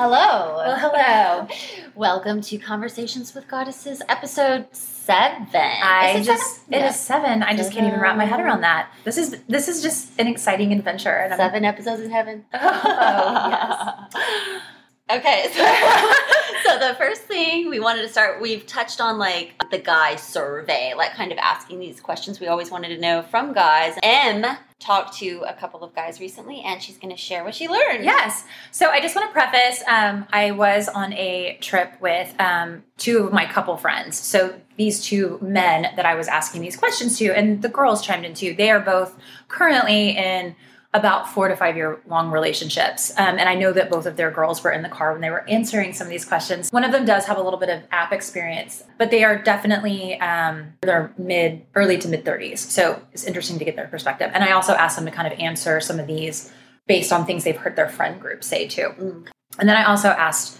Hello. Well, hello. Welcome to Conversations with Goddesses, episode seven. I Is it just seven? it Yeah. is seven. I just can't even wrap my head around that. This is this is just an exciting adventure. And I'm- seven episodes in heaven. Oh, Okay, so, so the first thing we wanted to start, we've touched on like the guy survey, like kind of asking these questions we always wanted to know from guys. M talked to a couple of guys recently, and she's going to share what she learned. Yes. So I just want to preface um, I was on a trip with um, two of my couple friends. So these two men that I was asking these questions to, and the girls chimed in too, they are both currently in about four to five year long relationships. Um, and I know that both of their girls were in the car when they were answering some of these questions. One of them does have a little bit of app experience, but they are definitely, um, they're mid, early to mid 30s. So it's interesting to get their perspective. And I also asked them to kind of answer some of these based on things they've heard their friend group say too. Mm. And then I also asked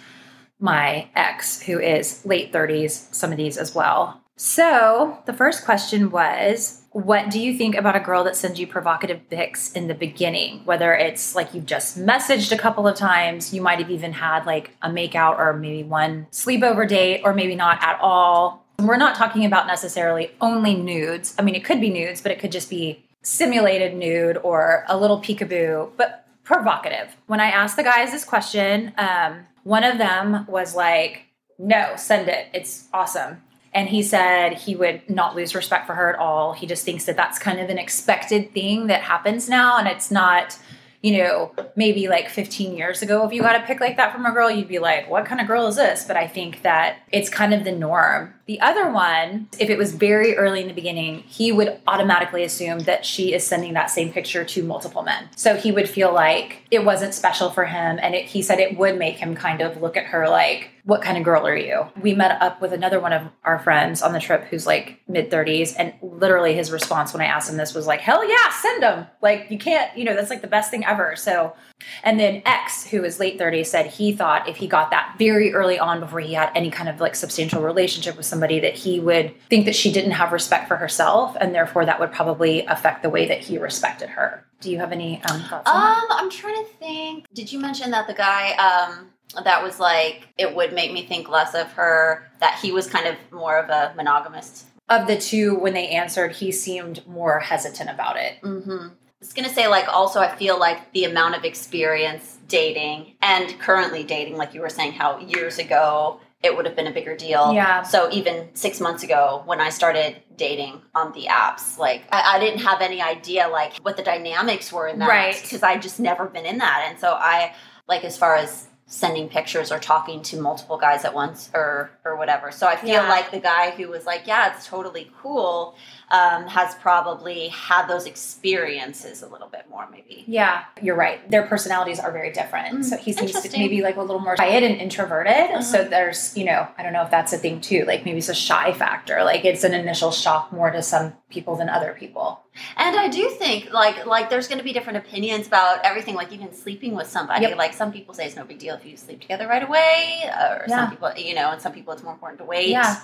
my ex, who is late 30s, some of these as well. So the first question was What do you think about a girl that sends you provocative pics in the beginning? Whether it's like you've just messaged a couple of times, you might have even had like a makeout or maybe one sleepover date, or maybe not at all. We're not talking about necessarily only nudes. I mean, it could be nudes, but it could just be simulated nude or a little peekaboo, but provocative. When I asked the guys this question, um, one of them was like, no, send it. It's awesome. And he said he would not lose respect for her at all. He just thinks that that's kind of an expected thing that happens now. And it's not, you know, maybe like 15 years ago, if you got a pic like that from a girl, you'd be like, what kind of girl is this? But I think that it's kind of the norm. The other one, if it was very early in the beginning, he would automatically assume that she is sending that same picture to multiple men. So he would feel like it wasn't special for him. And it, he said it would make him kind of look at her like, what kind of girl are you? We met up with another one of our friends on the trip who's like mid 30s. And literally his response when I asked him this was like, hell yeah, send them. Like, you can't, you know, that's like the best thing ever. So, and then X, who is late 30s, said he thought if he got that very early on before he had any kind of like substantial relationship with somebody, that he would think that she didn't have respect for herself. And therefore, that would probably affect the way that he respected her. Do you have any um, thoughts on that? Um, I'm trying to think. Did you mention that the guy um that was like it would make me think less of her that he was kind of more of a monogamist? Of the two, when they answered, he seemed more hesitant about it. Mm-hmm. I was gonna say like also I feel like the amount of experience dating and currently dating, like you were saying, how years ago it would have been a bigger deal. Yeah. So even six months ago, when I started dating on the apps, like I, I didn't have any idea like what the dynamics were in that, Right. Because I just never been in that, and so I like as far as sending pictures or talking to multiple guys at once or or whatever. So I feel Yeah. like the guy who was like, yeah, it's totally cool, um, has probably had those experiences a little bit more, maybe. Yeah, you're right. Their personalities are very different. Mm, so he seems to maybe like a little more quiet and introverted. Uh-huh. So there's, you know, I don't know if that's a thing too. Like maybe it's a shy factor. Like it's an initial shock more to some people than other people. And I do think like like there's going to be different opinions about everything. Like even sleeping with somebody. Yep. Like some people say it's no big deal if you sleep together right away, or Yeah. some people, you know, and some people it's more important to wait. Yeah.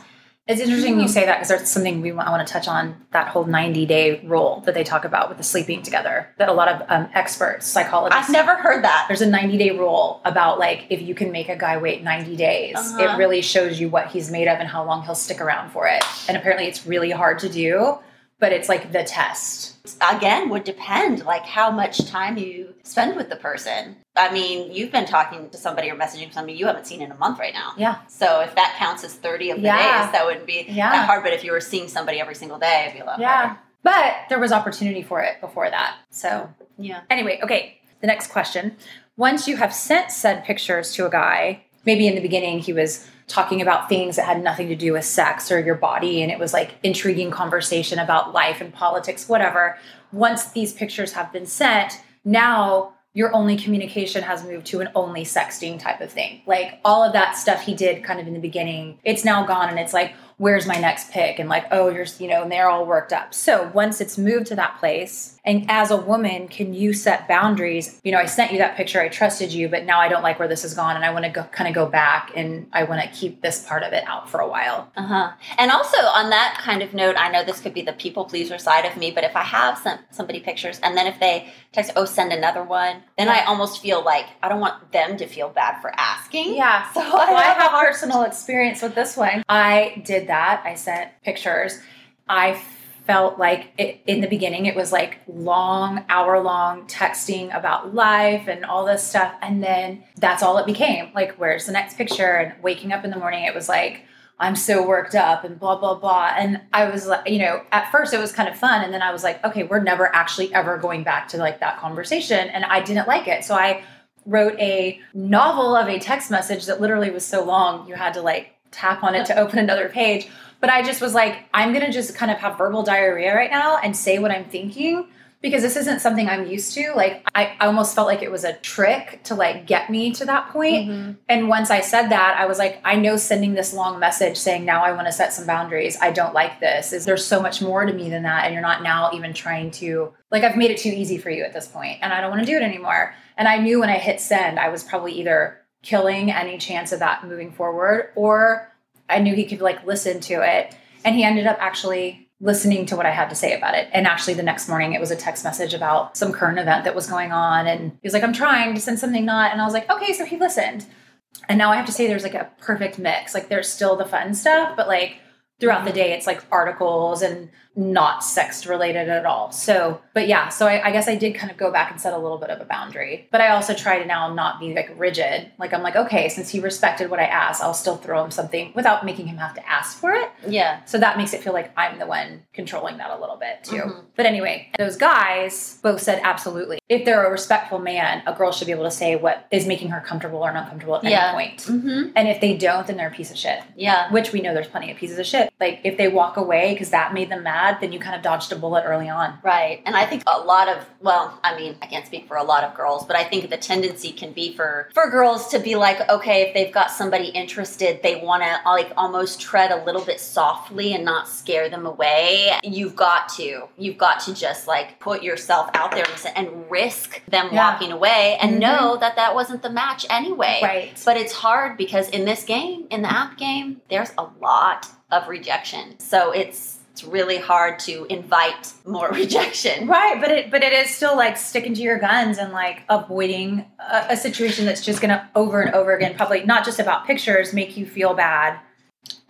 It's interesting you say that because there's something we want, I want to touch on that whole 90 day rule that they talk about with the sleeping together. That a lot of um, experts, psychologists, I've never heard that. there's a 90 day rule about like if you can make a guy wait 90 days Uh-huh. it really shows you what he's made of and how long he'll stick around for it and apparently it's really hard to do but it's like the test Again, would depend like how much time you spend with the person. I mean, you've been talking to somebody or messaging somebody you haven't seen in a month right now. yeah So if that counts as 30 of the Yeah. days, that wouldn't be Yeah. that hard. But if you were seeing somebody every single day, it'd be a lot yeah harder. but there was opportunity for it before that so Yeah. anyway okay the next question once you have sent said pictures to a guy maybe in the beginning he was talking about things that had nothing to do with sex or your body and it was like intriguing conversation about life and politics whatever. Once these pictures have been sent now your only communication has moved to an only sexting type of thing. Like all of that stuff he did kind of in the beginning it's now gone and it's like where's my next pic? And like, oh, you're, you know, and they're all worked up. So once it's moved to that place, and as a woman, can you set boundaries? You know, I sent you that picture, I trusted you, but now I don't like where this has gone and I want to go kind of go back and I want to keep this part of it out for a while. Uh huh. And also on that kind of note, I know this could be the people pleaser side of me, but if I have some somebody pictures and then if they text, oh, send another one, then I almost feel like I don't want them to feel bad for asking. Yeah. So well, I I have, have a personal experience with this one. I did that. I sent pictures. I felt like it, in the beginning it was like long hour long texting about life and all this stuff. And then that's all it became. Like where's the next picture? And waking up in the morning it was like i'm so worked up and blah blah blah. And i was like you know at first it was kind of fun. And then i was like okay we're never actually ever going back to like that conversation. And i didn't like it. So i wrote a novel of a text message that literally was so long you had to like tap on it to open another page but I just was like, I'm going to just kind of have verbal diarrhea right now and say what I'm thinking because this isn't something I'm used to. Like, I, I almost felt like it was a trick to like get me to that point. Mm-hmm. And once I said that, I was like, I know sending this long message saying, now I want to set some boundaries. I don't like this. Is there's so much more to me than that. And you're not now even trying to, like, I've made it too easy for you at this point and I don't want to do it anymore. And I knew when I hit send, I was probably either killing any chance of that moving forward or I knew he could like listen to it. And he ended up actually listening to what I had to say about it. And actually, the next morning, it was a text message about some current event that was going on. And he was like, I'm trying to send something not. And I was like, okay, so he listened. And now I have to say there's like a perfect mix. Like, there's still the fun stuff, but like throughout the day, it's like articles and not sex related at all. So, but yeah, so I, I, guess I did kind of go back and set a little bit of a boundary. But I also try to now not be like rigid. Like I'm like, okay, since he respected what I asked, I'll still throw him something without making him have to ask for it. Yeah. So that makes it feel like I'm the one controlling that a little bit too. Mhm. But anyway, those guys both said absolutely. If they're a respectful man, a girl should be able to say what is making her comfortable or uncomfortable at Yeah. any point. Mm-hmm. And if they don't, then they're a piece of shit Yeah. which we know there's plenty of pieces of shit. Like if they walk away because that made them mad, then you kind of dodged a bullet early on. Right. And I think a lot of well, I mean, I can't speak for a lot of girls, but I think the tendency can be for for girls to be like, okay, if they've got somebody interested, they want to like almost tread a little bit softly and not scare them away. You've got to. You've got to just like put yourself out there and- and risk them Yeah. walking away and Mhm. know that that wasn't the match anyway. Right. But it's hard because in this game, in the app game, there's a lot of rejection. So it's it's really hard to invite more rejection. Right, but it but it is still like sticking to your guns and like avoiding a, a situation that's just gonna over and over again, probably not just about pictures, make you feel bad.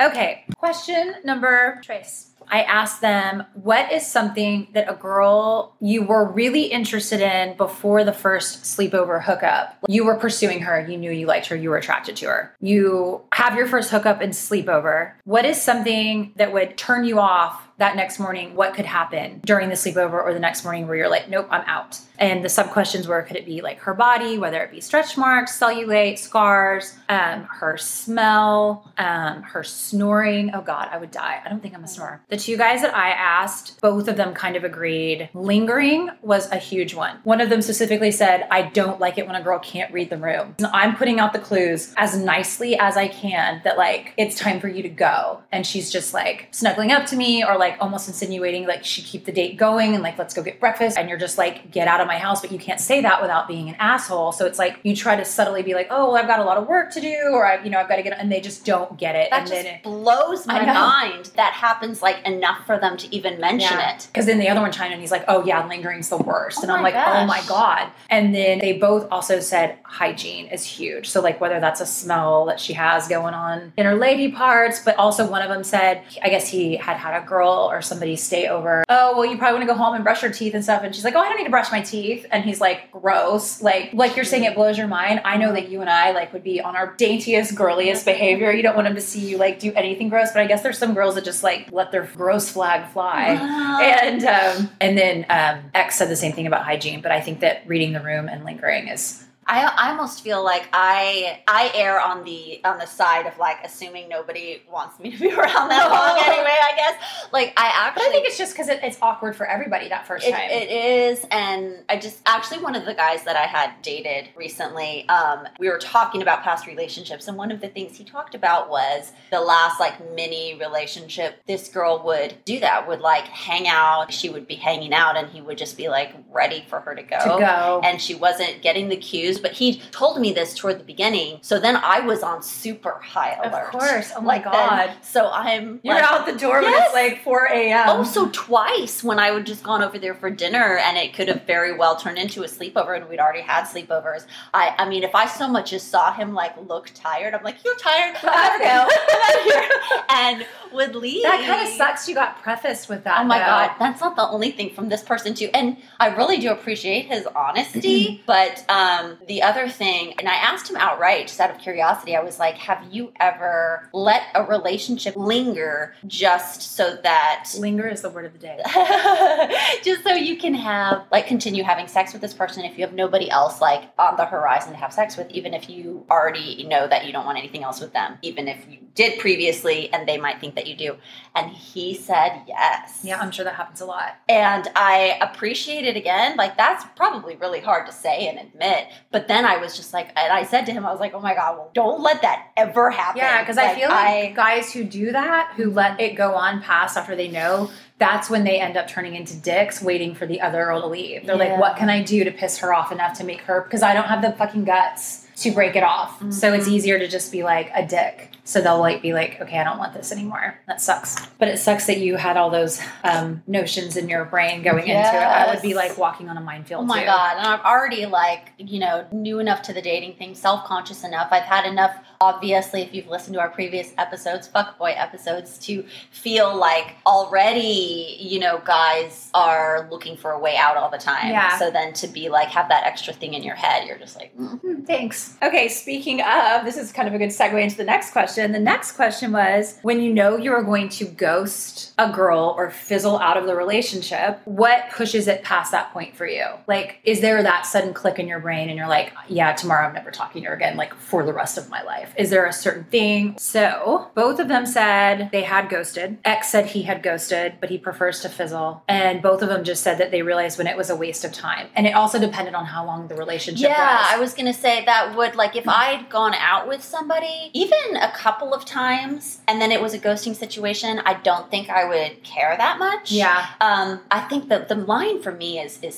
Okay, question number Trace. I asked them, what is something that a girl you were really interested in before the first sleepover hookup? You were pursuing her, you knew you liked her, you were attracted to her. You have your first hookup and sleepover. What is something that would turn you off that next morning? What could happen during the sleepover or the next morning where you're like, nope, I'm out? And the sub questions were could it be like her body, whether it be stretch marks, cellulite, scars, um, her smell, um, her snoring? Oh God, I would die. I don't think I'm a snorer. The two guys that I asked, both of them kind of agreed. Lingering was a huge one. One of them specifically said, I don't like it when a girl can't read the room. And I'm putting out the clues as nicely as I can that like it's time for you to go. And she's just like snuggling up to me or like almost insinuating like she keep the date going and like let's go get breakfast. And you're just like, get out of my house, but you can't say that without being an asshole. So it's like you try to subtly be like, oh, well, I've got a lot of work to do, or I've, you know, I've got to get, and they just don't get it. That and just then it, blows my mind. That happens like enough for them to even mention it. Because then the other one chimed in, and he's like, "Oh yeah, lingering's the worst," Oh and I'm like, "Oh my god!" And then they both also said hygiene is huge. So like whether that's a smell that she has going on in her lady parts, but also one of them said, I guess he had had a girl or somebody stay over. Oh well, you probably want to go home and brush your teeth and stuff. And she's like, "Oh, I don't need to brush my teeth," and he's like, "Gross!" Like like you're saying, it blows your mind. I know that you and I like would be on our daintiest, girliest behavior. You don't want them to see you like do anything gross, but I guess there's some girls that just like let their gross flag fly and um, and then um, X said the same thing about hygiene, but I think that reading the room and lingering is I, I almost feel like I I err on the on the side of like assuming nobody wants me to be around that long anyway. I guess like I actually. But I think it's just because it, it's awkward for everybody that first It, time. it is, and I just actually one of the guys that I had dated recently. Um, we were talking about past relationships, and one of the things he talked about was the last like mini relationship. This girl would do that, would like hang out. She would be hanging out, and he would just be like ready for her to go. to go. And she wasn't getting the cues, but he told me this toward the beginning. So then I was on super high alert. of course. Oh my Like then- god. so I'm You're like, out the door when it's like 4 a.m. Oh, so twice when I would just gone over there for dinner, and it could have very well turned into a sleepover, and we'd already had sleepovers. I, I mean, if I so much as saw him like look tired, I'm like, "You're tired, I'm out of here, I'm out of here," and would leave. that kind of sucks. You got prefaced with that. Oh my though. god, that's not the only thing from this person too. And I really do appreciate his honesty. but um, the other thing, and I asked him outright, just out of curiosity, I was like, "Have you ever let a relationship linger just so that Linger is the word of the day. just so you can have like continue having sex with this person if you have nobody else like on the horizon to have sex with even if you already know that you don't want anything else with them even if you did previously and they might think that you do and he said yes Yeah, I'm sure that happens a lot. and I appreciate it again. Like that's probably really hard to say and admit. But then I was just like, and I said to him, I was like, oh my god, well, don't let that ever happen. Yeah, because I feel like guys who do that, who let it go on past after they know, that's when they end up turning into dicks, waiting for the other girl to leave. They're Yeah. like, what can I do to piss her off enough to make her? Because I don't have the fucking guts to break it off. Mm-hmm. So it's easier to just be like a dick. So they'll like be like, okay, I don't want this anymore. That sucks. But it sucks that you had all those um, notions in your brain going into it. I would be like walking on a minefield. Oh my too. god! And I'm already like, you know, new enough to the dating thing, self conscious enough. I've had enough, obviously, if you've listened to our previous episodes, fuckboy episodes, to feel like already, you know, guys are looking for a way out all the time. Yeah. So then to be like, have that extra thing in your head, you're just like, mm. Hmm, Thanks. Okay, speaking of, this is kind of a good segue into the next question. The next question was when you know you are going to ghost a girl or fizzle out of the relationship, what pushes it past that point for you? Like, is there that sudden click in your brain and you're like, yeah, tomorrow I'm never talking to her again, like for the rest of my life? Is there a certain thing? So, both of them said they had ghosted. X said he had ghosted, but he prefers to fizzle. And both of them just said that they realized when it was a waste of time. And it also depended on how long the relationship Yeah, was. I was gonna say that would like if I'd gone out with somebody, even a couple of times, and then it was a ghosting situation, I don't think I would care that much. Yeah, Um, I think that the line for me is is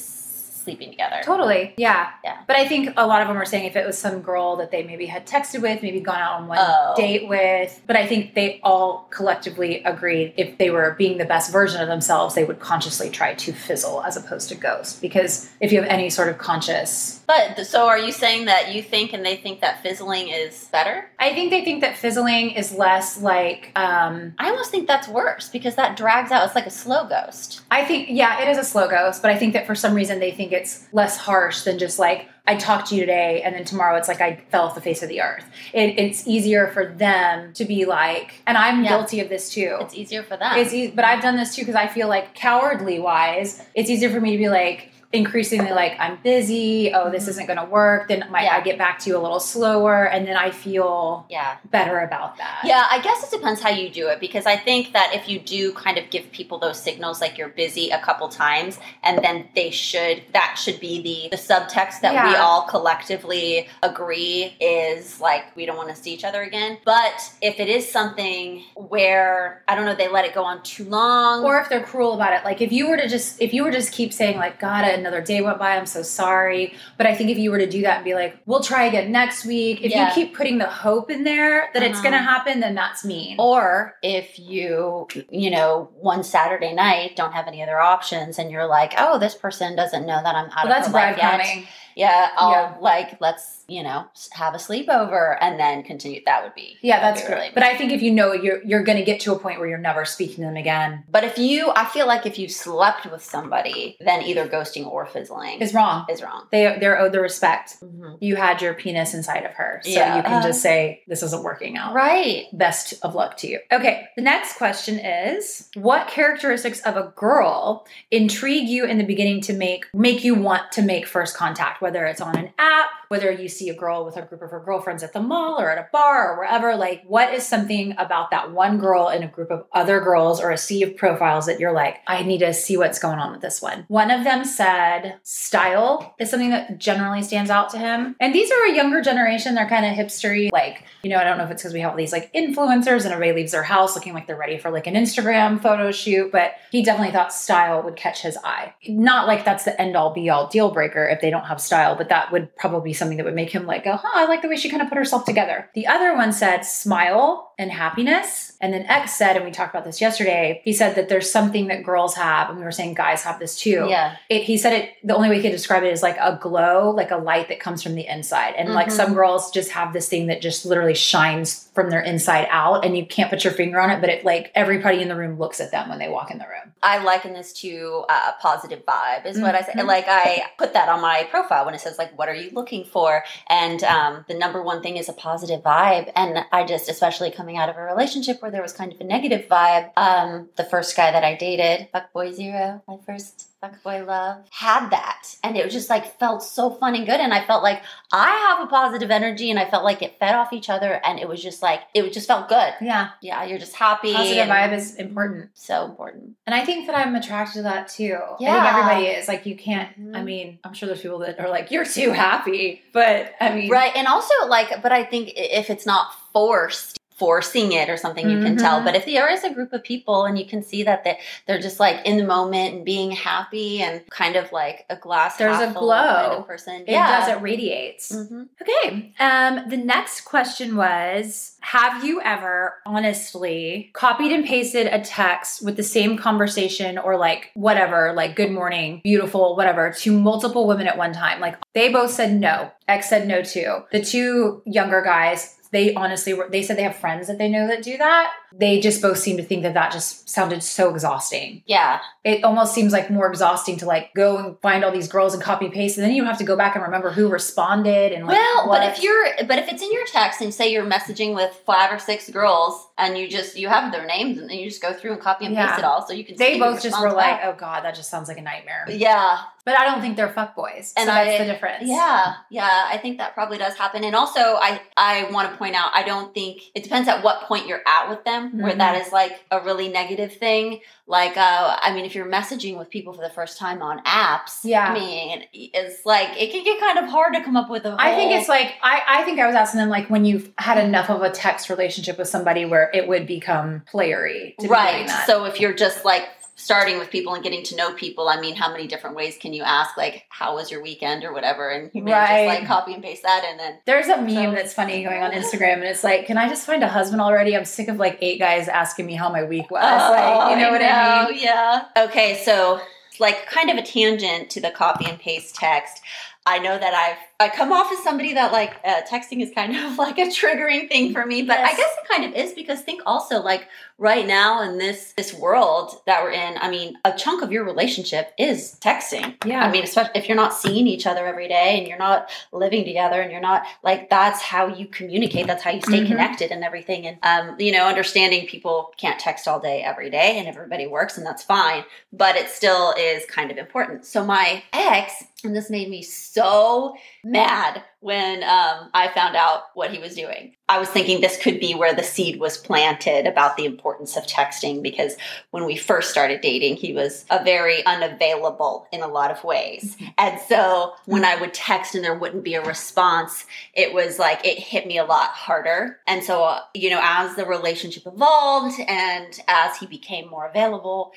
sleeping together. totally. Yeah. Yeah. But I think a lot of them were saying if it was some girl that they maybe had texted with, maybe gone out on one Oh. date with, but I think they all collectively agreed if they were being the best version of themselves, they would consciously try to fizzle as opposed to ghost. Because if you have any sort of conscious, But so are you saying that you think and they think that fizzling is better? I think they think that fizzling is less like, um, I almost think that's worse because that drags out. It's like a slow ghost. I think, yeah, it is a slow ghost, but I think that for some reason they think it's less harsh than just like, I talked to you today, and then tomorrow it's like I fell off the face of the earth. It, it's easier for them to be like, and I'm Yeah. guilty of this too. It's easier for them. It's e- but I've done this too because I feel like cowardly wise, it's easier for me to be like increasingly like I'm busy. Oh, this Mhm. isn't going to work. Then my, Yeah. I get back to you a little slower, and then I feel yeah. better about that. Yeah, I guess it depends how you do it because I think that if you do kind of give people those signals like you're busy a couple times and then they should that should be the the subtext that we all collectively agree is like we don't want to see each other again. But if it is something where I don't know they let it go on too long Or if they're cruel about it, like if you were to just if you were just keep saying like, God, another day went by, I'm so sorry. But I think if you were to do that and be like, we'll try again next week, if Yeah. you keep putting the hope in there that it's Uh-huh. going to happen, then that's mean. Or if you, you know, one Saturday night don't have any other options and you're like, oh, this person doesn't know that I'm out well, of that's life yet. Yeah, I'll Yeah. like let's you know have a sleepover and then continue. That would be Yeah, that's great. really. But I think if you know you're you're going to get to a point where you're never speaking to them again, but if you, I feel like if you slept with somebody, then either ghosting or fizzling is wrong. is wrong. They they're owed the respect. Mhm. You had your penis inside of her, so Yeah. you can Uh, just say this isn't working out. Right. Best of luck to you. Okay, the next question is what characteristics of a girl intrigue you in the beginning to make make you want to make first contact, whether it's on an app, whether you see a girl with a group of her girlfriends at the mall or at a bar or wherever, like what is something about that one girl in a group of other girls or a sea of profiles that you're like, I need to see what's going on with this one? One of them said style is something that generally stands out to him. And these are a younger generation. They're kind of hipstery. Like, you know, I don't know if it's because we have all these like influencers and everybody leaves their house looking like they're ready for like an Instagram photo shoot, but he definitely thought style would catch his eye. Not like that's the end all be all deal breaker if they don't have style, but that would probably something that would make him like go, huh, I like the way she kind of put herself together. The other one said smile and happiness. And then X said, and we talked about this yesterday, he said that there's something that girls have, and we were saying guys have this too. Yeah. It, he said it, the only way he could describe it is like a glow, like a light that comes from the inside. And like Mhm. some girls just have this thing that just literally shines from their inside out, and you can't put your finger on it, but it like everybody in the room looks at them when they walk in the room. I liken this to uh, positive vibe, is what I say. Mhm. Like I put that on my profile when it says like, "What are you looking for?" And um, the number one thing is a positive vibe. And I just, especially coming out of a relationship where there was kind of a negative vibe, um, the first guy that I dated, fuckboy zero, my first fuckboy love, had that, and it just like felt so fun and good. And I felt like I have a positive energy, and I felt like it fed off each other, and it was just like it just felt good. Yeah. Yeah, you're just happy. Positive vibe is important. so important. And I think that I'm attracted to that too. I Yeah. think everybody is. Like you can't Mhm. I mean, I'm sure there's people that are like, You're too happy. But I mean Right. And also, like, but I think if it's not forced, forcing it or something, you can tell. Mhm. But if there is a group of people and you can see that they, they're just like in the moment and being happy and kind of like a glass There's a full kind glow. of person. it does, it radiates. hmm Okay. Um, the next question was Have you ever honestly copied and pasted a text with the same conversation or like whatever, like good morning, beautiful, whatever, to multiple women at one time? Like they both said no. X said no to. The two younger guys, they honestly were, they said they have friends that they know that do that. They just both seem to think that that just sounded so exhausting. Yeah. It almost seems like more exhausting to like go and find all these girls and copy paste, and then you have to go back and remember who responded and like, Well, what. but if you're, but if it's in your text and say you're messaging with five or six girls and you just, you have their names and then you just go through and copy and paste it all so you can see they both just were like, "Oh God, that just sounds like a nightmare." yeah. But I don't think they're fuckboys, And so that's I- the difference. Yeah, yeah, I think that probably does happen. And also, I I want to point out, I don't think it depends at what point you're at with them, where Mhm. that is like a really negative thing. Like, uh, I mean, if you're messaging with people for the first time on apps, Yeah. I mean, it's like it can get kind of hard to come up with a. I think it's like I, I think I was asking them like when you've had enough of a text relationship with somebody where it would become playery. To be right. that. So if you're just like starting with people and getting to know people, I mean, how many different ways can you ask? Like, how was your weekend or whatever, and you may Right. just like copy and paste that, and then There's a meme So- that's funny going on Instagram, and it's like, "Can I just find a husband already? I'm sick of like eight guys asking me how my week was. like, you oh, know what I mean? Yeah. Okay, so like kind of a tangent to the copy and paste text. I know that I've I come off as somebody that like uh, texting is kind of like a triggering thing for me, but I guess it kind of is because think also like right now in this this world that we're in, I mean, a chunk of your relationship is texting. Yeah. I mean, especially if you're not seeing each other every day and you're not living together and you're not like that's how you communicate. That's how you stay Mhm. connected and everything. And um, you know, understanding people can't text all day every day and everybody works and that's fine, but it still is kind of important. So my ex, and this made me so mad when um, I found out what he was doing. I was thinking this could be where the seed was planted about the importance of texting because when we first started dating, he was a very unavailable in a lot of ways. And so when I would text and there wouldn't be a response, it was like it hit me a lot harder. And so, uh, you know, as the relationship evolved and as he became more available,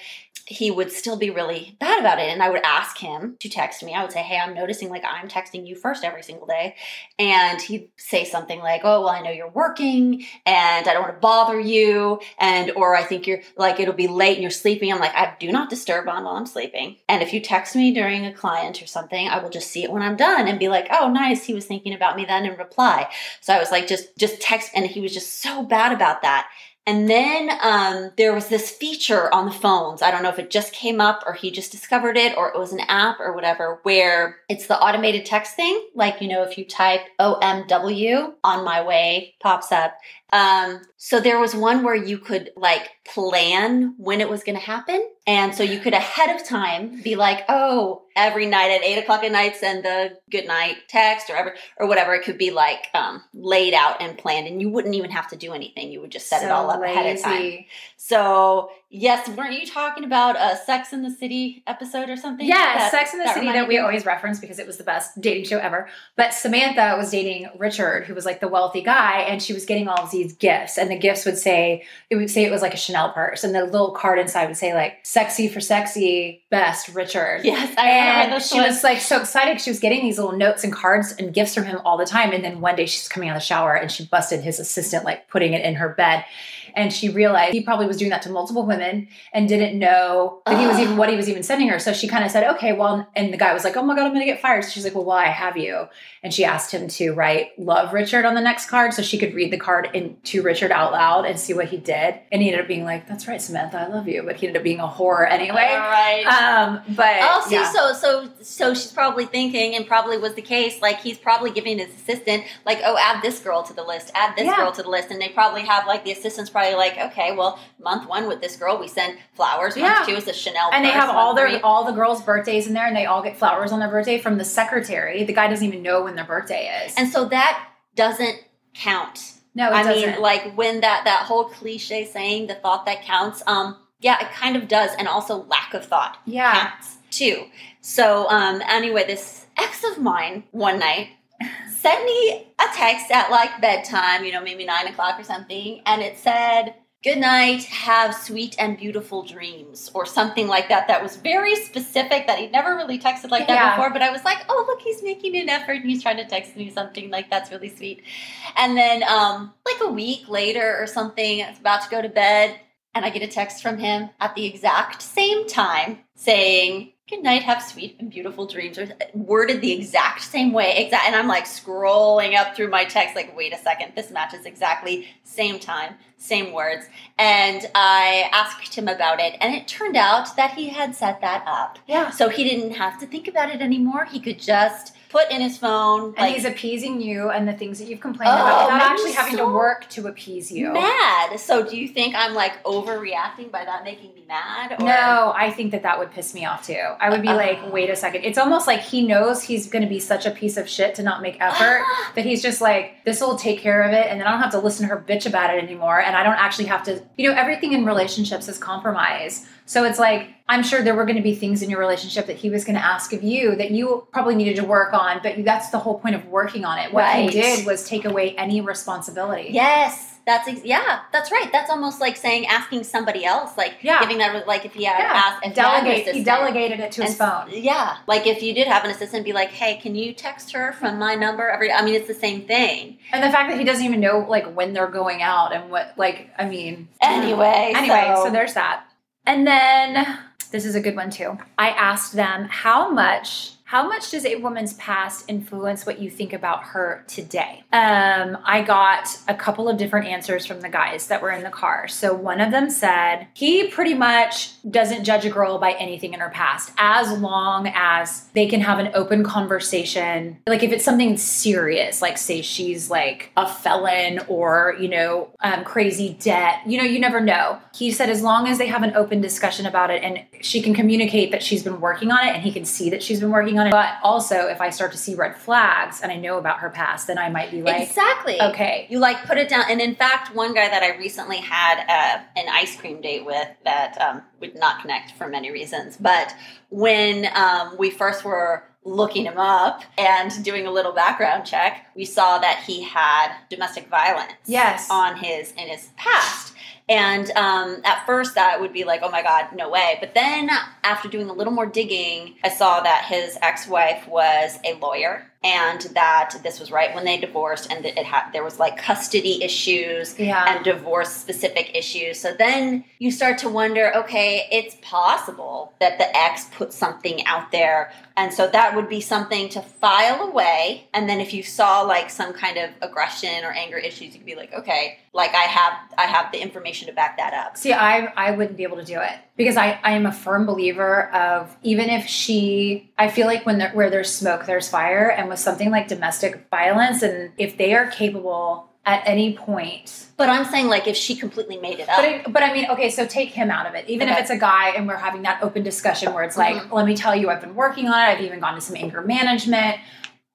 he would still be really bad about it. And I would ask him to text me. I would say, Hey, I'm noticing like I'm texting you first every single day. And he'd say something like, Oh, well, I know you're working and I don't want to bother you. And, or I think you're like, it'll be late and you're sleeping. I'm like, I do not disturb on while I'm sleeping. And if you text me during a client or something, I will just see it when I'm done and be like, Oh, nice. He was thinking about me then and reply. So I was like, just, just text. And he was just so bad about that. And then um, there was this feature on the phones. I don't know if it just came up or he just discovered it or it was an app or whatever, where it's the automated text thing. Like, you know, if you type OMW on my way, pops up. Um, so there was one where you could like plan when it was going to happen. And so you could ahead of time be like, oh, every night at eight o'clock at night, send the good night text or ever or whatever. It could be like um, laid out and planned, and you wouldn't even have to do anything. You would just set it all up ahead of time. So yes, weren't you talking about a Sex in the City episode or something? Yeah, That- Sex in the City that we you? always reference because it was the best dating show ever. But Samantha was dating Richard, who was like the wealthy guy, and she was getting all of these gifts. And the gifts would say, it would say it was like a Chanel purse, and the little card inside would say like "sexy for sexy, best Richard." Yes, I And she one. was like so excited. She was getting these little notes and cards and gifts from him all the time. And then one day she's coming out of the shower and she busted his assistant, like putting it in her bed. And she realized he probably was doing that to multiple women and didn't know that he was even what he was even sending her. So she kind of said, okay, well, and the guy was like, oh my God, I'm going to get fired. So she's like, well, why have you? And she asked him to write love Richard on the next card so she could read the card in, to Richard out loud and see what he did. And he ended up being like, that's right, Samantha, I love you. But he ended up being a whore anyway. All right. Um, but also, yeah. so so so she's probably thinking, and probably was the case. Like he's probably giving his assistant, like, oh, add this girl to the list, add this Yeah. girl to the list, and they probably have like the assistant's probably like, okay, well, month one with this girl, we send flowers. Month Yeah. two is a Chanel, and they purse, have all their three- all the girls' birthdays in there, and they all get flowers on their birthday from the secretary. The guy doesn't even know when their birthday is. and so that doesn't count. no, it I doesn't. mean, like when that that whole cliche saying, the thought that counts. Um, yeah, it kind of does, and also lack of thought. yeah, counts too. So um anyway, this ex of mine one night sent me a text at like bedtime, you know, maybe nine o'clock or something, and it said, Good night, have sweet and beautiful dreams, or something like that. That was very specific that he'd never really texted like that Yeah. before, but I was like, Oh, look, he's making an effort and he's trying to text me something like that's really sweet. And then um like a week later or something, I was about to go to bed, and I get a text from him at the exact same time saying, Good night, have sweet and beautiful dreams, or worded the exact same way. Exact, and I'm like scrolling up through my text, like, wait a second, this matches exactly same time, same words. And I asked him about it, and it turned out that he had set that up. yeah. So he didn't have to think about it anymore. He could just put in his phone, And like, he's appeasing you and the things that you've complained Oh, about without actually having to work to appease you. mad. So do you think I'm like overreacting by that making me mad? Or? No, I think that that would piss me off too. I would be Uh-uh. like, wait a second. It's almost like he knows he's going to be such a piece of shit to not make effort that he's just like, this will take care of it. And then I don't have to listen to her bitch about it anymore. And I don't actually have to, you know, everything in relationships is compromise. So it's like, I'm sure there were going to be things in your relationship that he was going to ask of you that you probably needed to work on, but that's the whole point of working on it. What Right. he did was take away any responsibility. Yes. That's ex- yeah, that's right. That's almost like saying asking somebody else, like Yeah. giving that like if he had Yeah. asked if he Delegate, he assistant. delegated it to his phone. Yeah, like if you did have an assistant, be like, "Hey, can you text her from my number every?" I mean, it's the same thing. And the fact that he doesn't even know like when they're going out and what like I mean Anyway, anyway, so, so, there's that. And then this is a good one too. I asked them how much how much does a woman's past influence what you think about her today? Um, I got a couple of different answers from the guys that were in the car. So one of them said he pretty much doesn't judge a girl by anything in her past as long as they can have an open conversation. Like if it's something serious, like say she's like a felon or, you know, um, crazy debt, you know, you never know. He said as long as they have an open discussion about it and she can communicate that she's been working on it and he can see that she's been working on it. But also, if I start to see red flags and I know about her past, then I might be like, exactly. okay, You like put it down, and in fact, one guy that I recently had uh, an ice cream date with that um, would not connect for many reasons. But when um, we first were looking him up and doing a little background check, we saw that he had domestic violence Yes. on his in his past. And um, at first, that would be like, oh my God, no way. But then, after doing a little more digging, I saw that his ex wife was a lawyer and that this was right when they divorced and that it had there was like custody issues yeah. and divorce specific issues. So then you start to wonder, okay, it's possible that the ex put something out there. And so that would be something to file away. And then if you saw like some kind of aggression or anger issues, you could be like, okay, like I have I have the information to back that up. See, I I wouldn't be able to do it because I I am a firm believer of even if she I feel like when there, where there's smoke there's fire and with something like domestic violence and if they are capable at any point. But I'm saying like if she completely made it up. But I, but I mean, okay, so take him out of it. Even if it's a guy and we're having that open discussion where it's like, Mhm. let me tell you, I've been working on it. I've even gone to some anger management.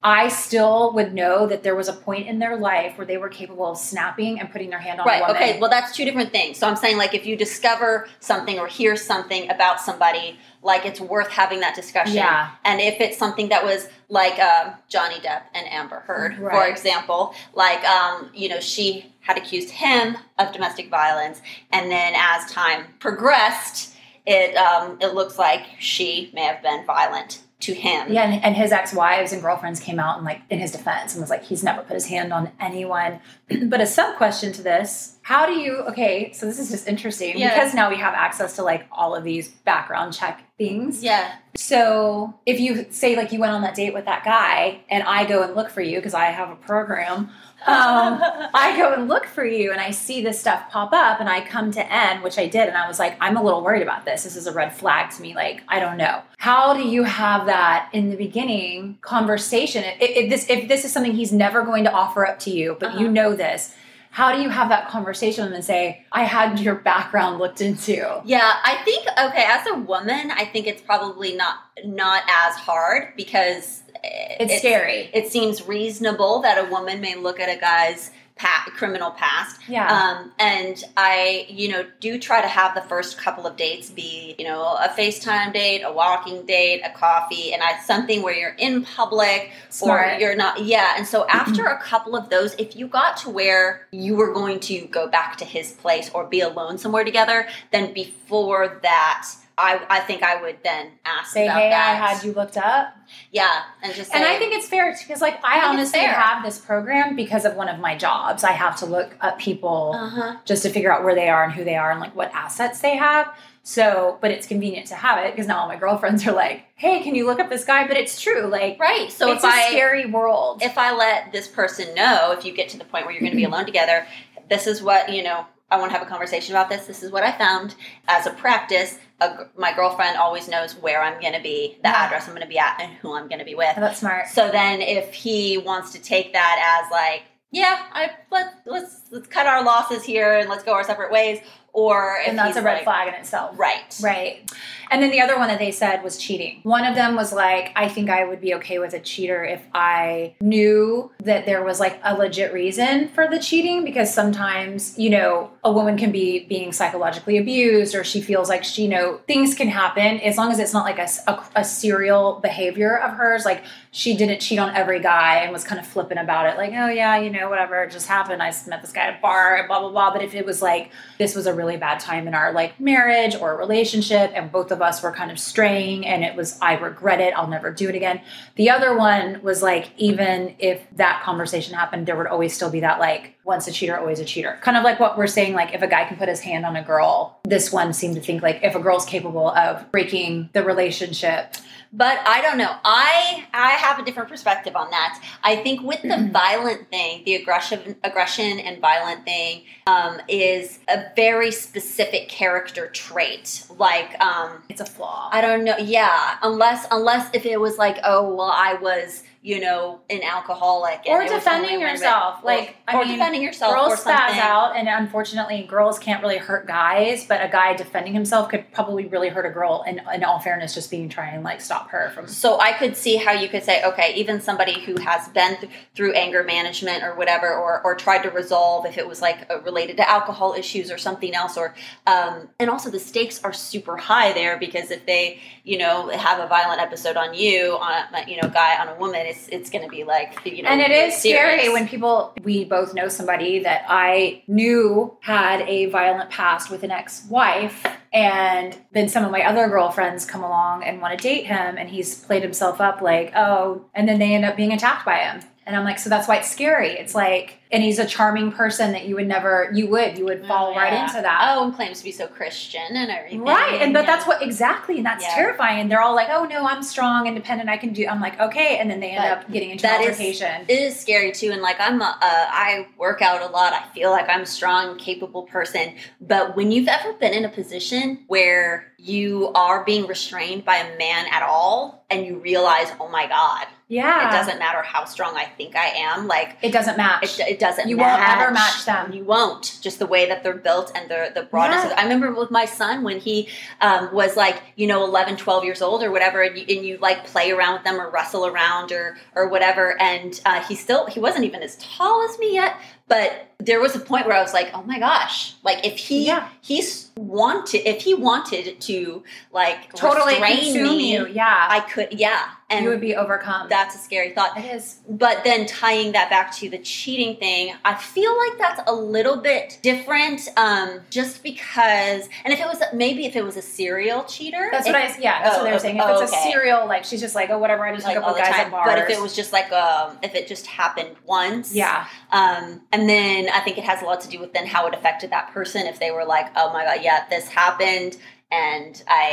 I still would know that there was a point in their life where they were capable of snapping and putting their hand on Right. a woman. Okay. Well, that's two different things. So I'm saying, like, if you discover something or hear something about somebody, like, it's worth having that discussion. Yeah. And if it's something that was like um, Johnny Depp and Amber Heard, for example, like, um, you know, she had accused him of domestic violence, and then as time progressed, it um, it looks like she may have been violent to him. Yeah, and, and his ex-wives and girlfriends came out and like in his defense and was like, he's never put his hand on anyone. but a sub question to this: How do you? Okay, so this is just interesting Yeah. because now we have access to like all of these background check things. Yeah. So if you say like you went on that date with that guy, and I go and look for you because I have a program. Um, I go and look for you and I see this stuff pop up and I come to N, which I did, and I was like, I'm a little worried about this. This is a red flag to me. Like, I don't know. How do you have that in the beginning conversation? If, if this if this is something he's never going to offer up to you, but you Uh-huh. know this, how do you have that conversation with him and say, I had your background looked into? Yeah, I think okay, as a woman, I think it's probably not not as hard because It's, scary. It seems reasonable that a woman may look at a guy's pa- criminal past. Yeah. Um, and I, you know, do try to have the first couple of dates be, you know, a FaceTime date, a walking date, a coffee, and I something where you're in public Smart. or you're not. Yeah. And so after a couple of those, if you got to where you were going to go back to his place or be alone somewhere together, then before that. I, I think I would then ask say, about hey, that. I had you looked up. yeah, and just say, And I think it's fair because, like, I, I honestly have this program because of one of my jobs. I have to look up people uh-huh. just to figure out where they are and who they are and like what assets they have. So, but it's convenient to have it because now all my girlfriends are like, "Hey, can you look up this guy?" But it's true, like, right. So it's if a I scary world. if I let this person know, if you get to the point where you're going to be alone together, this is what, you know, I want to have a conversation about this. This is what I found as a practice. A, my girlfriend always knows where I'm going to be, the Yeah. address I'm going to be at, and who I'm going to be with. Oh, that's smart. So then if he wants to take that as like, yeah, I let let's let's cut our losses here and let's go our separate ways, or if And that's a red like, flag in itself. right? Right. And then the other one that they said was cheating. One of them was like, I think I would be okay with a cheater if I knew that there was like a legit reason for the cheating because sometimes, you know, a woman can be being psychologically abused or she feels like she, you know, things can happen as long as it's not like a serial behavior of hers. Like she didn't cheat on every guy and was kind of flippant about it. Like, oh yeah, you know, whatever, it just happened. I met this guy at a bar, and blah, blah, blah. But if it was like, this was a really bad time in our like marriage or relationship and both of us were kind of straying and it was i regret it. I'll never do it again. The other one was like even if that conversation happened there would always still be that like once a cheater always a cheater. Kind of like what we're saying like if a guy can put his hand on a girl this one seemed to think like if a girl's capable of breaking the relationship But I don't know. I I have a different perspective on that. I think with the violent thing, the aggression, aggression and violent thing, um, is a very specific character trait. Like, um, it's a flaw I don't know. Yeah, unless unless if it was like, oh well, I was you know an alcoholic and or defending yourself or- like or I mean, defending yourself girls or spaz out and unfortunately girls can't really hurt guys but a guy defending himself could probably really hurt a girl and in all fairness just being trying like stop her from So I could see how you could say, okay, even somebody who has been th- through anger management or whatever, or, or tried to resolve if it was like uh, related to alcohol issues or something else, or um, and also the stakes are super high there because if they, you know, have a violent episode on you, on a, you know, guy on a woman, it's it's going to be like, you know, and it is scary when people we both know somebody that i knew had a violent past with an ex-wife and then some of my other girlfriends come along and want to date him and he's played himself up like oh and then they end up being attacked by him. And i'm like so that's why it's scary. It's like and he's a charming person that you would never you would you would fall Oh, right into that Oh, and claims to be so Christian and everything. Right, and but Yeah. that's what exactly, and that's Yeah. terrifying. They're all like, "Oh no, I'm strong, independent, I can do." I'm like, "Okay," and then they end But up getting into that is- altercation. it is scary too and like i'm a, uh, i work out a lot i feel like i'm a strong capable person but when you've ever been in a position where you are being restrained by a man at all and you realize oh my god Yeah. It doesn't matter how strong I think I am. Like It doesn't match. it, it doesn't. Matter. You match. won't ever match them. You won't. Just the way that they're built and the the broadness. Yeah. I remember with my son when he um, was like you know 11, 12 years old or whatever, and you, and you like play around with them or wrestle around or or whatever, and uh, he still he wasn't even as tall as me yet. But there was a point where I was like, oh my gosh, like if he Yeah. he's wanted if he wanted to like totally consume me, you. Yeah. I could yeah, and you would be overcome. that's a scary thought it is. but then tying that back to the cheating thing i feel like that's a little bit different um, just because and if it was maybe if it was a serial cheater That's if- what I. Yeah, that's Oh, what they were saying. If oh, it's a okay. serial, like she's just like, oh, whatever. I just like hook up with guys at bars. but if it was just like um if it just happened once yeah, um and then i think it has a lot to do with then how it affected that person if they were like oh my god yeah this happened and i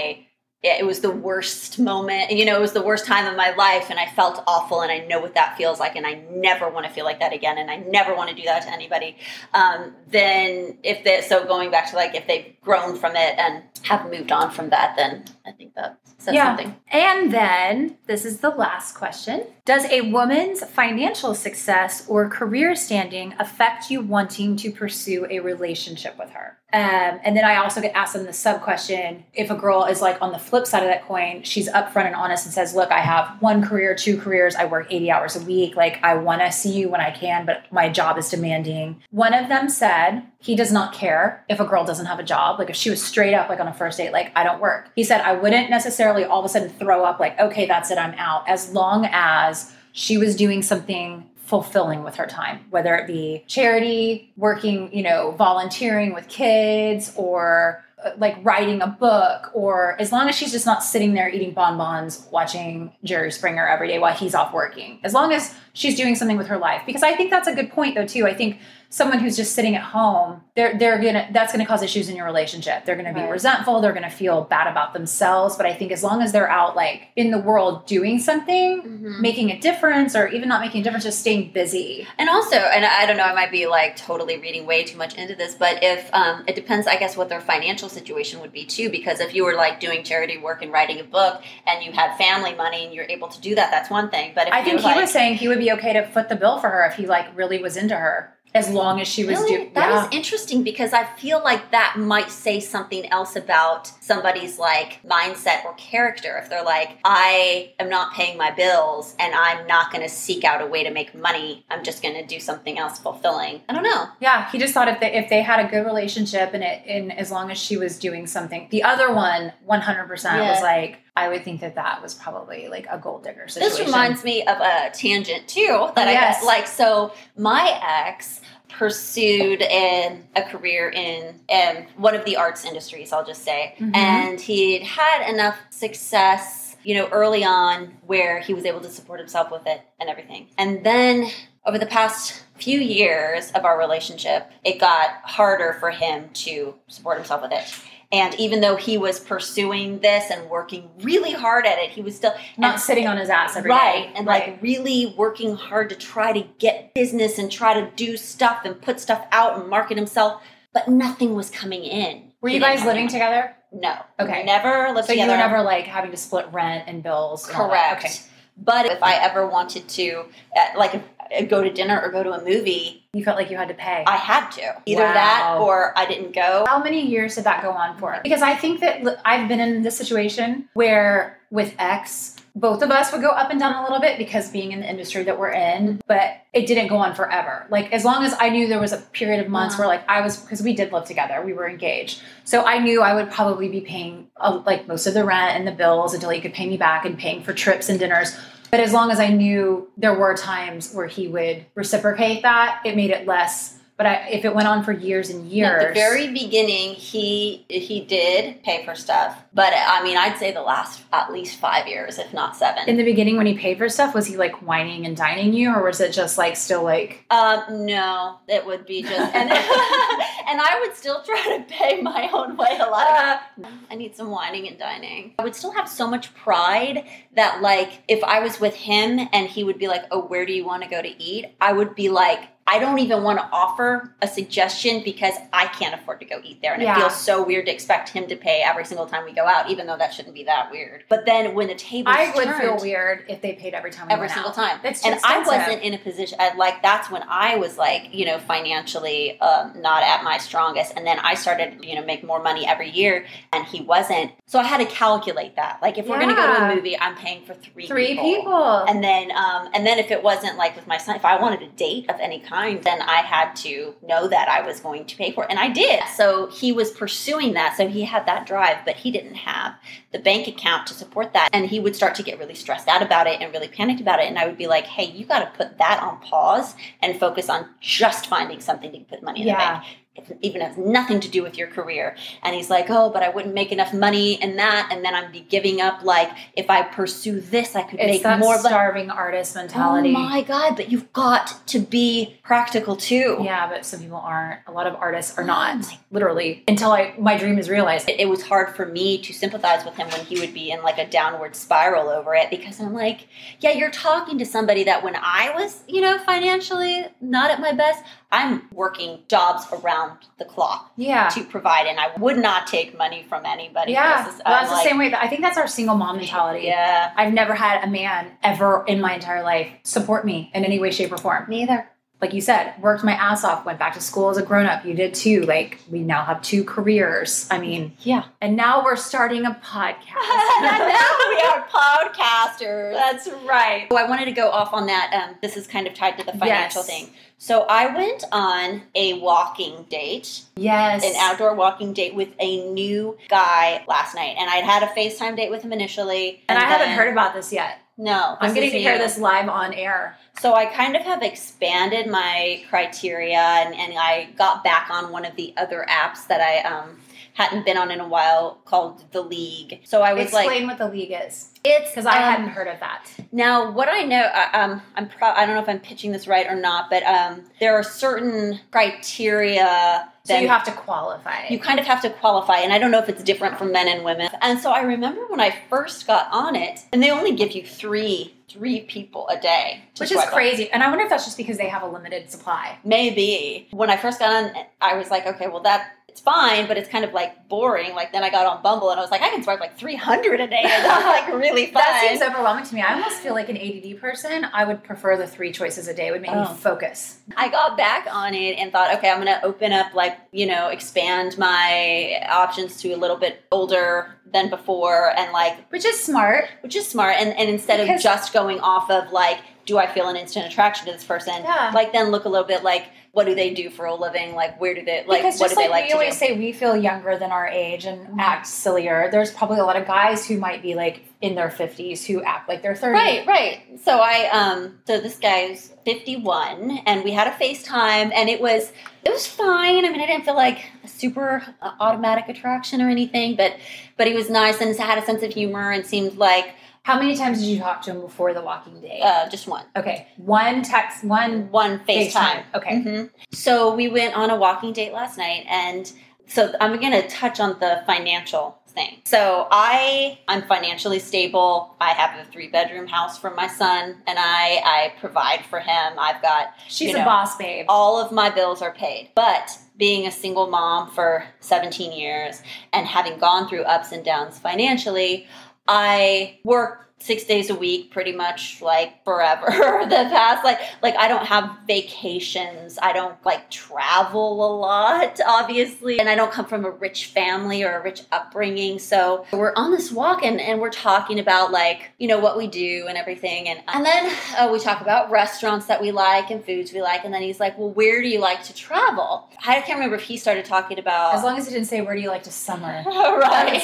it it was the worst moment you know it was the worst time of my life and i felt awful and i know what that feels like and i never want to feel like that again and i never want to do that to anybody um, then if they so going back to like if they've grown from it and have moved on from that then i think that says Yeah. something And then this is the last question. Does a woman's financial success or career standing affect you wanting to pursue a relationship with her? Um, and then I also get asked them the sub question if a girl is like on the flip side of that coin, she's upfront and honest and says, Look, I have one career, two careers, I work 80 hours a week. Like, I want to see you when I can, but my job is demanding. One of them said he does not care if a girl doesn't have a job. Like, if she was straight up, like on a first date, like, I don't work. He said, I wouldn't necessarily all of a sudden throw up, like, okay, that's it, I'm out, as long as she was doing something fulfilling with her time, whether it be charity, working, you know, volunteering with kids, or uh, like writing a book, or as long as she's just not sitting there eating bonbons, watching Jerry Springer every day while he's off working. As long as she's doing something with her life, because I think that's a good point, though, too. I think someone who's just sitting at home, they're they're gonna that's gonna cause issues in your relationship. They're gonna be Right. resentful. They're gonna feel bad about themselves. But I think as long as they're out like in the world doing something, Mhm. making a difference, or even not making a difference, just staying busy. And also, and I don't know, I might be like totally reading way too much into this, but if um, it depends, I guess, what their financial situation would be too. Because if you were like doing charity work and writing a book, and you had family money and you're able to do that, that's one thing. But if I think he like, was saying he would be okay to foot the bill for her if he like really was into her, as long as she was Really? doing. That is yeah. interesting because I feel like that might say something else about somebody's like mindset or character. If they're like, I am not paying my bills and I'm not going to seek out a way to make money, I'm just going to do something else fulfilling. I don't know. Yeah, he just thought if they if they had a good relationship and it and as long as she was doing something, the other one, one hundred percent Yeah. was like, I would think that that was probably like a gold digger situation. This reminds me of a tangent too that Oh, I yes. got. Like, so my ex pursued in a career in um, one of the arts industries, I'll just say, Mhm. and he'd had enough success, you know, early on where he was able to support himself with it and everything. And then over the past few years of our relationship, it got harder for him to support himself with it. And even though he was pursuing this and working really hard at it, he was still not and- sitting on his ass every day, right and right. like really working hard to try to get business and try to do stuff and put stuff out and market himself but nothing was coming in Were He you guys living together? no Okay. never lived So together you were never like having to split rent and bills. and correct Okay. But if i ever wanted to uh, like uh, go to dinner or go to a movie You felt like you had to pay. i had to either Wow. that or i didn't go How many years did that go on for? Because I think that I've been in this situation where with X, both of us would go up and down a little bit because being in the industry that we're in, but it didn't go on forever. Like as long as I knew there was a period of months Uh-huh. where like I was because we did live together, we were engaged. So I knew I would probably be paying uh, like most of the rent and the bills until he could pay me back and paying for trips and dinners. But as long as I knew there were times where he would reciprocate that, it made it less. But I, if it went on for years and years, At the very beginning, he he did pay for stuff, but I mean, I'd say the last at least five years, if not seven. in the beginning when he paid for stuff, was he like wining and dining you, or was it just like still like Um, no, it would be just, and, and I would still try to pay my own way a lot. Uh, I need some wining and dining. I would still have so much pride that, like, if I was with him and he would be like, "Oh, where do you want to go to eat?" I would be like I don't even want to offer a suggestion because I can't afford to go eat there. And Yeah. it feels so weird to expect him to pay every single time we go out, even though that shouldn't be that weird. But then when the table I would feel weird if they paid every time we every went single out. time. That's and I wasn't in a position I, like that's when I was like you know financially um, not at my strongest, and then I started you know make more money every year, and he wasn't. So I had to calculate that. Like if we're going to go to a movie, I'm paying for three Three people. and then um, and then if it wasn't like with my son, if I wanted a date of any kind, then I had to know that I was going to pay for it, and I did. So he was pursuing that, so he had that drive, but he didn't have the bank account to support that, and he would start to get really stressed out about it and really panicked about it, and I would be like, hey, you got to put that on pause and focus on just finding something to put money in the bank. Even has nothing to do with your career. And he's like, oh, but I wouldn't make enough money in that. And then I'd be giving up, like, if I pursue this, I could it's make that more starving artist mentality. Oh my god! But you've got to be practical too. Yeah, but some people aren't. A lot of artists are Oh not. my- Literally, until I my dream is realized. It, it was hard for me to sympathize with him when he would be in like a downward spiral over it because I'm like, yeah, you're talking to somebody that when I was, you know, financially not at my best, I'm working jobs around the clock Yeah. to provide, and I would not take money from anybody. Yeah, well, I'm that's the same way. That, I think that's our single mom mentality. Yeah, I've never had a man ever in my entire life support me in any way, shape, or form. neither. Like you said, worked my ass off, went back to school as a grown up. You did too. Like we now have two careers. I mean, Yeah. and now we're starting a podcast. now we are podcasters. That's right. So I wanted to go off on that. Um, this is kind of tied to the financial Yes. thing. So I went on a walking date, Yes. an outdoor walking date with a new guy last night, and I'd had a FaceTime date with him initially. and I haven't heard about this yet. No, I'm getting to hear this live on air. So I kind of have expanded my criteria, and, and I got back on one of the other apps that I um, hadn't been on in a while called The League. So I was Explain like, what the league is, it's because I um, hadn't heard of that. Now, what I know, I- um, I'm pro- I don't know if I'm pitching this right or not, but um, there are certain criteria. So that you have to qualify. you kind of have to qualify, and I don't know if it's different for men and women. And so I remember when I first got on it, and they only give you three three people a day, which is crazy. And I wonder if that's just because they have a limited supply. Maybe when I first got on, I was like, okay, well that it's fine, but it's kind of like boring. Like then I got on Bumble, and I was like, I can swipe like 300 a day, and that's like really fun. That seems overwhelming to me. I almost feel like an ADD person. I would prefer the three choices a day. It would make Oh. me focus. I got back on it and thought, okay, I'm going to open up, like, you know, expand my options to a little bit older than before, and like, Which is smart. which is smart. And, and instead of just going off of like, do I feel an instant attraction to this person? Yeah. Like, then look a little bit like, what do they do for a living? Like, where do they like? because what just do they like, like we to always do? say, we feel younger than our age and Mhm. act sillier. There's probably a lot of guys who might be like in their 50s who act like they're 30. Right, right. So I um so this guy's 51 and we had a FaceTime and it was it was fine. I mean, I didn't feel like a super uh, automatic attraction or anything, but but he was nice and had a sense of humor and seemed like How many times did you talk to him before the walking day? uh just one okay. One text, one one FaceTime. FaceTime. Okay. Mhm. So we went on a walking date last night, and so I'm going to touch on the financial thing. So I I'm financially stable. I have a three bedroom house for my son, and I I provide for him. I've got She's you a boss babe. all of my bills are paid. But being a single mom for 17 years and having gone through ups and downs financially, I work six days a week pretty much like forever the past like like i don't have vacations. I don't like travel a lot obviously and i don't come from a rich family or a rich upbringing. So we're on this walk and, and we're talking about like you know what we do and everything. And and then uh, we talk about restaurants that we like and foods we like. And then he's like well where do you like to travel? I can't remember if he started talking about As long as he didn't say, where do you like to summer? right.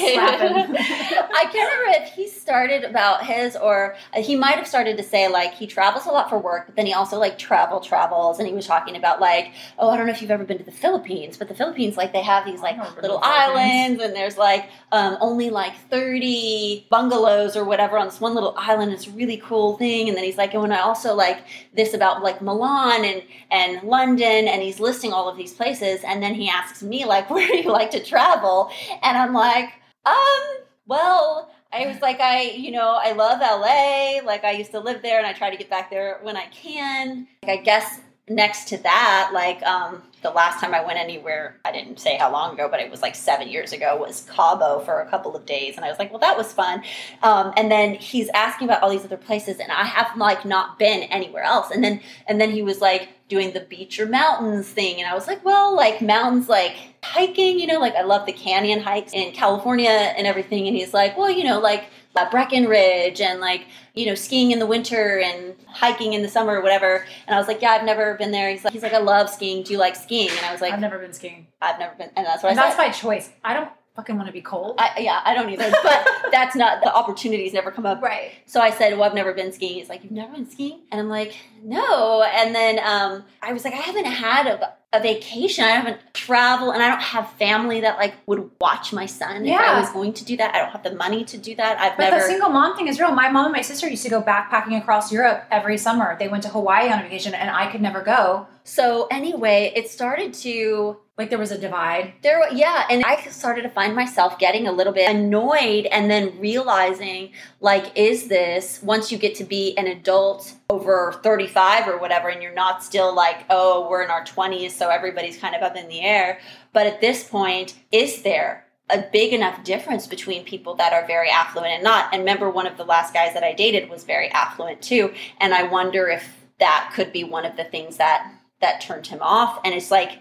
I can't remember if he started about his or uh, he might have started to say like he travels a lot for work, but then he also like travel travels, and he was talking about like oh I don't know if you've ever been to the Philippines, but the Philippines like they have these like I've never been little islands, and there's like um, only like thirty bungalows or whatever on this one little island. It's a really cool thing, and then he's like, and when I also like this about like Milan and and London, and he's listing all of these places, and then he asks me like, where do you like to travel? And I'm like, um, well, I was like, I, you know, I love LA. Like, I used to live there and I try to get back there when I can. Like, I guess next to that, like um, the last time I went anywhere, I didn't say how long ago, but it was like seven years ago, was Cabo for a couple of days. And I was like, well, that was fun. Um, and then he's asking about all these other places, and I have like not been anywhere else. And then and then he was like doing the beach or mountains thing, and I was like, well, like mountains, like hiking, you know, like I love the canyon hikes in California and everything. And he's like, well, you know, like uh, Breckenridge and like you know skiing in the winter and hiking in the summer or whatever. And I was like, yeah, I've never been there. He's like, he's like, I love skiing. Do you like skiing? And I was like, I've never been skiing. I've never been, and that's what And I that's said. by choice. I don't fucking want to be cold. I, yeah, I don't either, but that's not the opportunities never come up. right. So I said, "Well, I've never been skiing." He's like, "You've never been skiing?" And I'm like, "No." And then um, I was like, "I haven't had a, a vacation. I haven't traveled, and I don't have family that like would watch my son if I was going to do that. I don't have the money to do that. I've But never." the single mom thing is real. My mom and my sister used to go backpacking across Europe every summer. They went to Hawaii on a vacation, and I could never go. so anyway, it started to Like there was a divide. There, yeah, and I started to find myself getting a little bit annoyed, and then realizing, like, is this once you get to be an adult over thirty-five or whatever, and you're not still like, oh, we're in our twenties, so everybody's kind of up in the air. But at this point, is there a big enough difference between people that are very affluent and not? And remember, one of the last guys that I dated was very affluent too, and I wonder if that could be one of the things that that turned him off. And it's like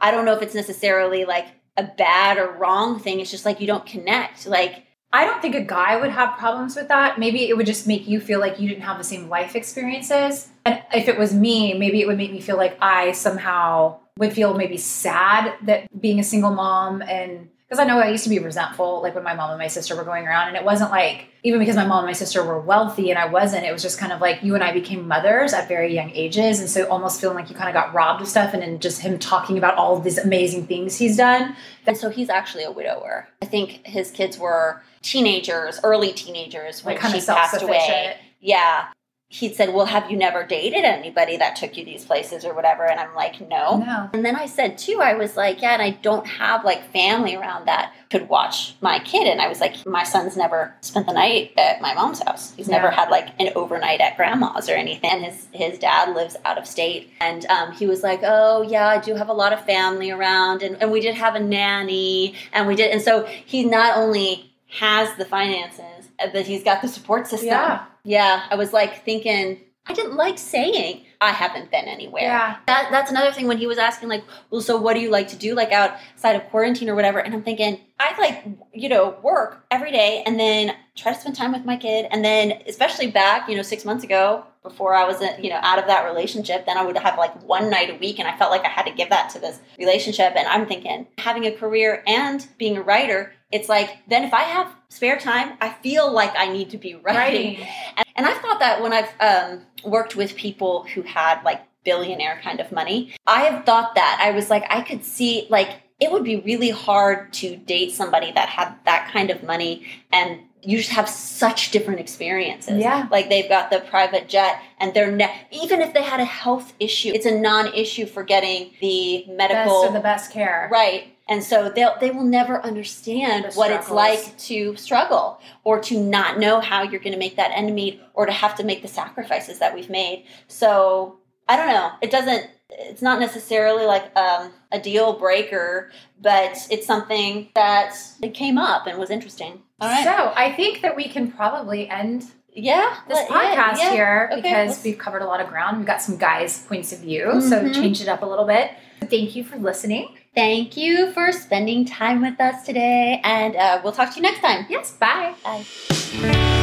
I don't know if it's necessarily like a bad or wrong thing. It's just like you don't connect. Like, I don't think a guy would have problems with that. Maybe it would just make you feel like you didn't have the same life experiences. And if it was me, maybe it would make me feel like I somehow would feel maybe sad that being a single mom and because I know I used to be resentful, like when my mom and my sister were going around, and it wasn't like even because my mom and my sister were wealthy and I wasn't. It was just kind of like you and I became mothers at very young ages, and so almost feeling like you kind of got robbed of stuff, and then just him talking about all these amazing things he's done. and so he's actually a widower. I think his kids were teenagers, early teenagers when Like kind she of passed away. Yeah. He'd said, Well, have you never dated anybody that took you these places or whatever? And I'm like, No. No. And then I said too, I was like, yeah, and I don't have like family around that could watch my kid. And I was like, my son's never spent the night at my mom's house. He's never had like an overnight at grandma's or anything. And his his dad lives out of state. And um, he was like, oh yeah, I do have a lot of family around, and, and we did have a nanny, and we did. And so he not only has the finances, but he's got the support system. Yeah. Yeah. I was like thinking. I didn't like saying I haven't been anywhere. Yeah. That, that's another thing when he was asking, like, well, so what do you like to do, like outside of quarantine or whatever? And I'm thinking, I like, you know, work every day and then try to spend time with my kid. And then, especially back, you know, six months ago, before I was, you know, out of that relationship, then I would have like one night a week. And I felt like I had to give that to this relationship. And I'm thinking, having a career and being a writer, it's like, then if I have spare time, I feel like I need to be writing. Writing. And, and I've thought that when I've um, worked with people who had like billionaire kind of money, I have thought that I was like, I could see like it would be really hard to date somebody that had that kind of money and you just have such different experiences. Yeah. Like they've got the private jet and they're ne- even if they had a health issue, it's a non-issue for getting the medical Best of the best care. Right. And so they'll they will never understand what it's like to struggle or to not know how you're going to make that end meet or to have to make the sacrifices that we've made. So I don't know. It doesn't. It's not necessarily like um, a deal breaker, but it's something that it came up and was interesting. All right. So I think that we can probably end yeah. this let- podcast yeah. here Okay, because we've covered a lot of ground. We've got some guys' points of view, so Mhm. changed it up a little bit. Thank you for listening. Thank you for spending time with us today, and uh, we'll talk to you next time. Yes, bye. Bye.